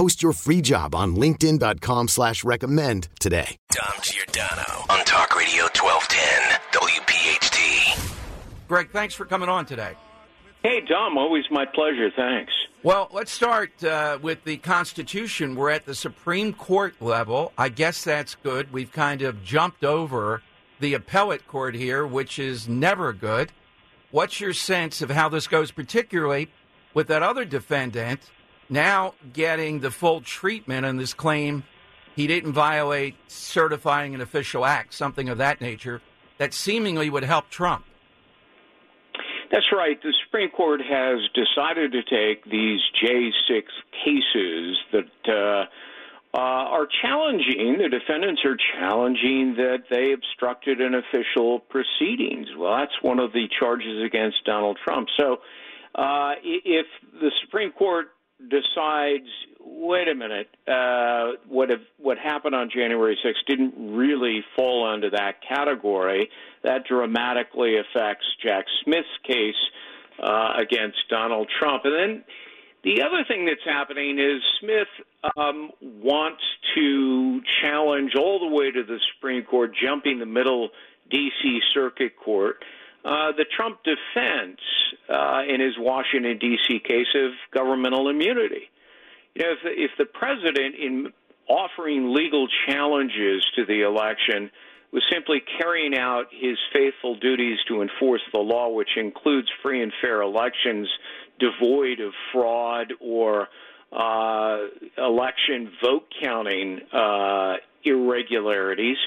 Post your free job on LinkedIn.com slash recommend today. Dom Giordano on Talk Radio 1210 WPHT. Gregg, thanks for coming on today. Hey, Dom, always my pleasure. Thanks. Well, let's start uh, with the Constitution. We're at the Supreme Court level. I guess that's good. We've kind of jumped over the appellate court here, which is never good. What's your sense of how this goes, particularly with that other defendant now getting the full treatment on this claim he didn't violate certifying an official act, something of that nature, that seemingly would help Trump? That's right. The Supreme Court has decided to take these J6 cases that uh, uh, are challenging. The defendants are challenging that they obstructed an official proceedings. Well, that's one of the charges against Donald Trump. So, uh, if the Supreme Court decides, wait a minute, uh, what have, what happened on January 6th didn't really fall under that category, that dramatically affects Jack Smith's case uh, against Donald Trump, and then the other thing that's happening is Smith um, wants to challenge all the way to the Supreme Court, jumping the middle D.C. Circuit Court, uh, the Trump defense uh, in his Washington, D.C. case of governmental immunity. You know, if, if the president, in offering legal challenges to the election, was simply carrying out his faithful duties to enforce the law, which includes free and fair elections devoid of fraud or uh, election vote counting uh, irregularities.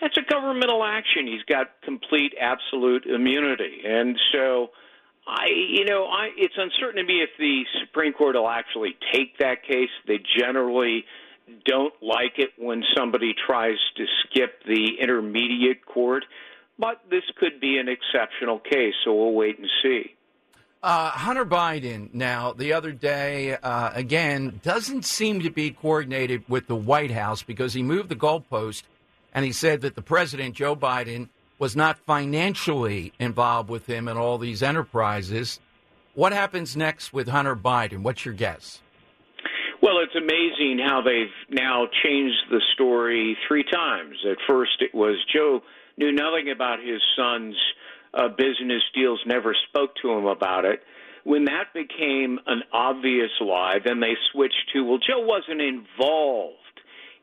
That's a governmental action. He's got complete, absolute immunity, and so I, you know, I, it's uncertain to me if the Supreme Court will actually take that case. They generally don't like it when somebody tries to skip the intermediate court, but this could be an exceptional case, so we'll wait and see. Uh, Hunter Biden, now, the other day, uh, again, doesn't seem to be coordinated with the White House because he moved the goalpost and he said that the president, Joe Biden, was not financially involved with him in all these enterprises. What happens next with Hunter Biden? What's your guess? Well, it's amazing how they've now changed the story three times. At first, it was Joe knew nothing about his son's uh, business deals, never spoke to him about it. When that became an obvious lie, then they switched to, well, Joe wasn't involved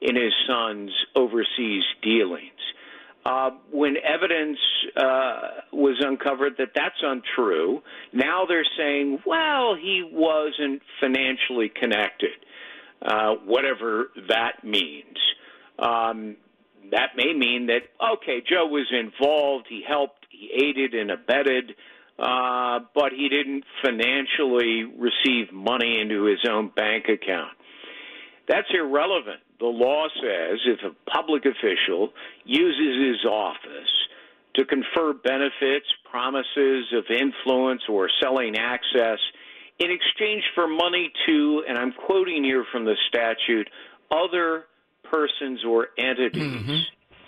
in his son's overseas dealings. Uh, when evidence uh, was uncovered that that's untrue, now they're saying, well, he wasn't financially connected, uh, whatever that means. Um, that may mean that, okay, Joe was involved, he helped he aided and abetted, uh, but he didn't financially receive money into his own bank account. That's irrelevant. The law says if a public official uses his office to confer benefits, promises of influence, or selling access in exchange for money to, and I'm quoting here from the statute, other persons or entities. Mm-hmm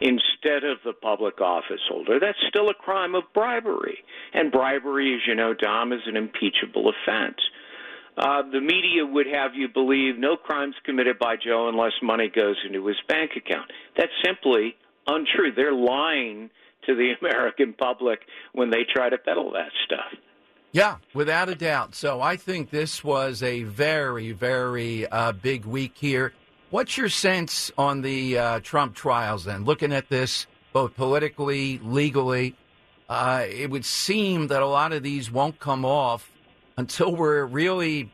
instead of the public office holder. That's still a crime of bribery. And bribery, as you know, Dom, is an impeachable offense. Uh, the media would have you believe no crimes committed by Joe unless money goes into his bank account. That's simply untrue. They're lying to the American public when they try to peddle that stuff. Yeah, without a doubt. So I think this was a very, very uh, big week here What's your sense on the uh, Trump trials then? Looking at this both politically, legally, uh, it would seem that a lot of these won't come off until we're really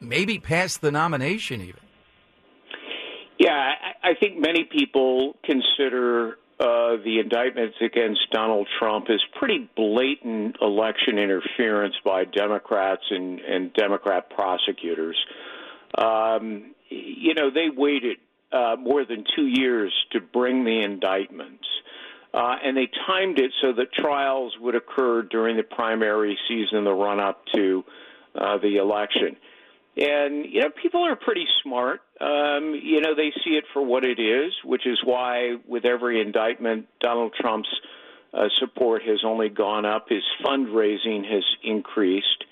maybe past the nomination, even. Yeah, I, I think many people consider uh, the indictments against Donald Trump as pretty blatant election interference by Democrats and, and Democrat prosecutors. Um, you know, they waited uh, more than two years to bring the indictments. Uh, and they timed it so that trials would occur during the primary season, the run up to uh, the election. And, you know, people are pretty smart. Um, you know, they see it for what it is, which is why, with every indictment, Donald Trump's uh, support has only gone up, his fundraising has increased.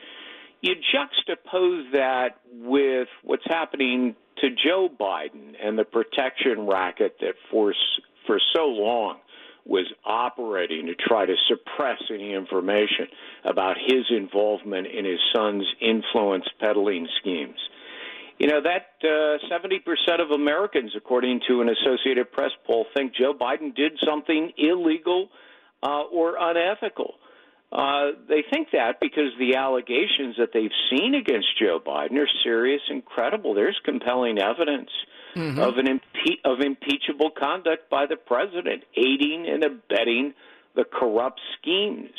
You juxtapose that with what's happening to Joe Biden and the protection racket that for, for so long was operating to try to suppress any information about his involvement in his son's influence peddling schemes. You know, that uh, 70% of Americans, according to an Associated Press poll, think Joe Biden did something illegal uh, or unethical. Uh, they think that because the allegations that they've seen against Joe Biden are serious and credible. There's compelling evidence mm-hmm. of an impe- of impeachable conduct by the president, aiding and abetting the corrupt schemes.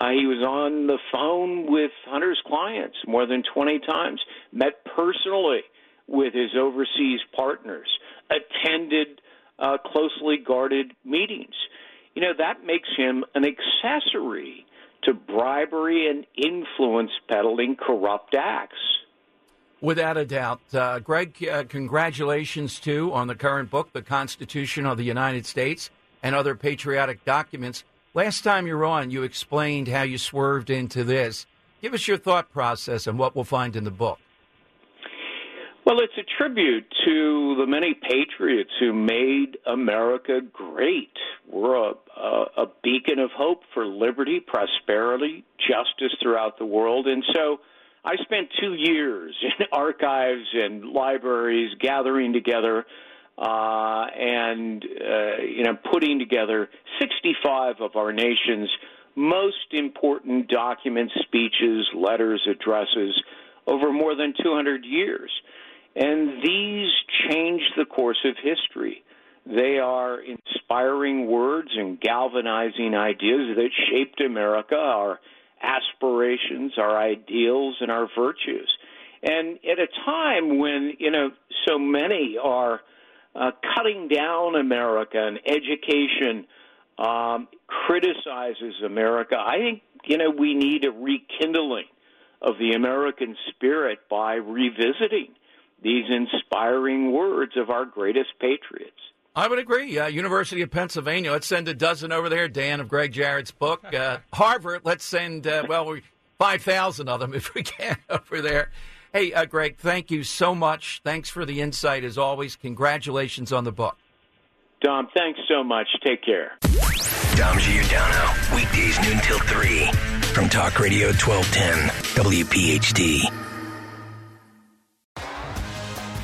Uh, he was on the phone with Hunter's clients more than 20 times, met personally with his overseas partners, attended uh, closely guarded meetings. You know, that makes him an accessory to bribery and influence peddling corrupt acts. Without a doubt. Uh, Gregg, uh, congratulations, too, on the current book, The Constitution of the United States and Other Patriotic Documents. Last time you were on, you explained how you swerved into this. Give us your thought process and what we'll find in the book. Well, it's a tribute to the many patriots who made America great. We're a, a, a beacon of hope for liberty, prosperity, justice throughout the world. And so, I spent two years in archives and libraries gathering together uh, and uh, you know putting together 65 of our nation's most important documents, speeches, letters, addresses over more than 200 years. And these changed the course of history. They are inspiring words and galvanizing ideas that shaped America, our aspirations, our ideals, and our virtues. And at a time when, you know, so many are uh, cutting down America and education um, criticizes America, I think, you know, we need a rekindling of the American spirit by revisiting these inspiring words of our greatest patriots. I would agree. Uh, University of Pennsylvania, let's send a dozen over there, Dan, of Gregg Jarrett's book. Uh, Harvard, let's send, uh, well, 5,000 of them if we can over there. Hey, uh, Gregg, thank you so much. Thanks for the insight as always. Congratulations on the book. Dom, thanks so much. Take care. Dom Giordano, weekdays noon till 3 from Talk Radio 1210, WPHT.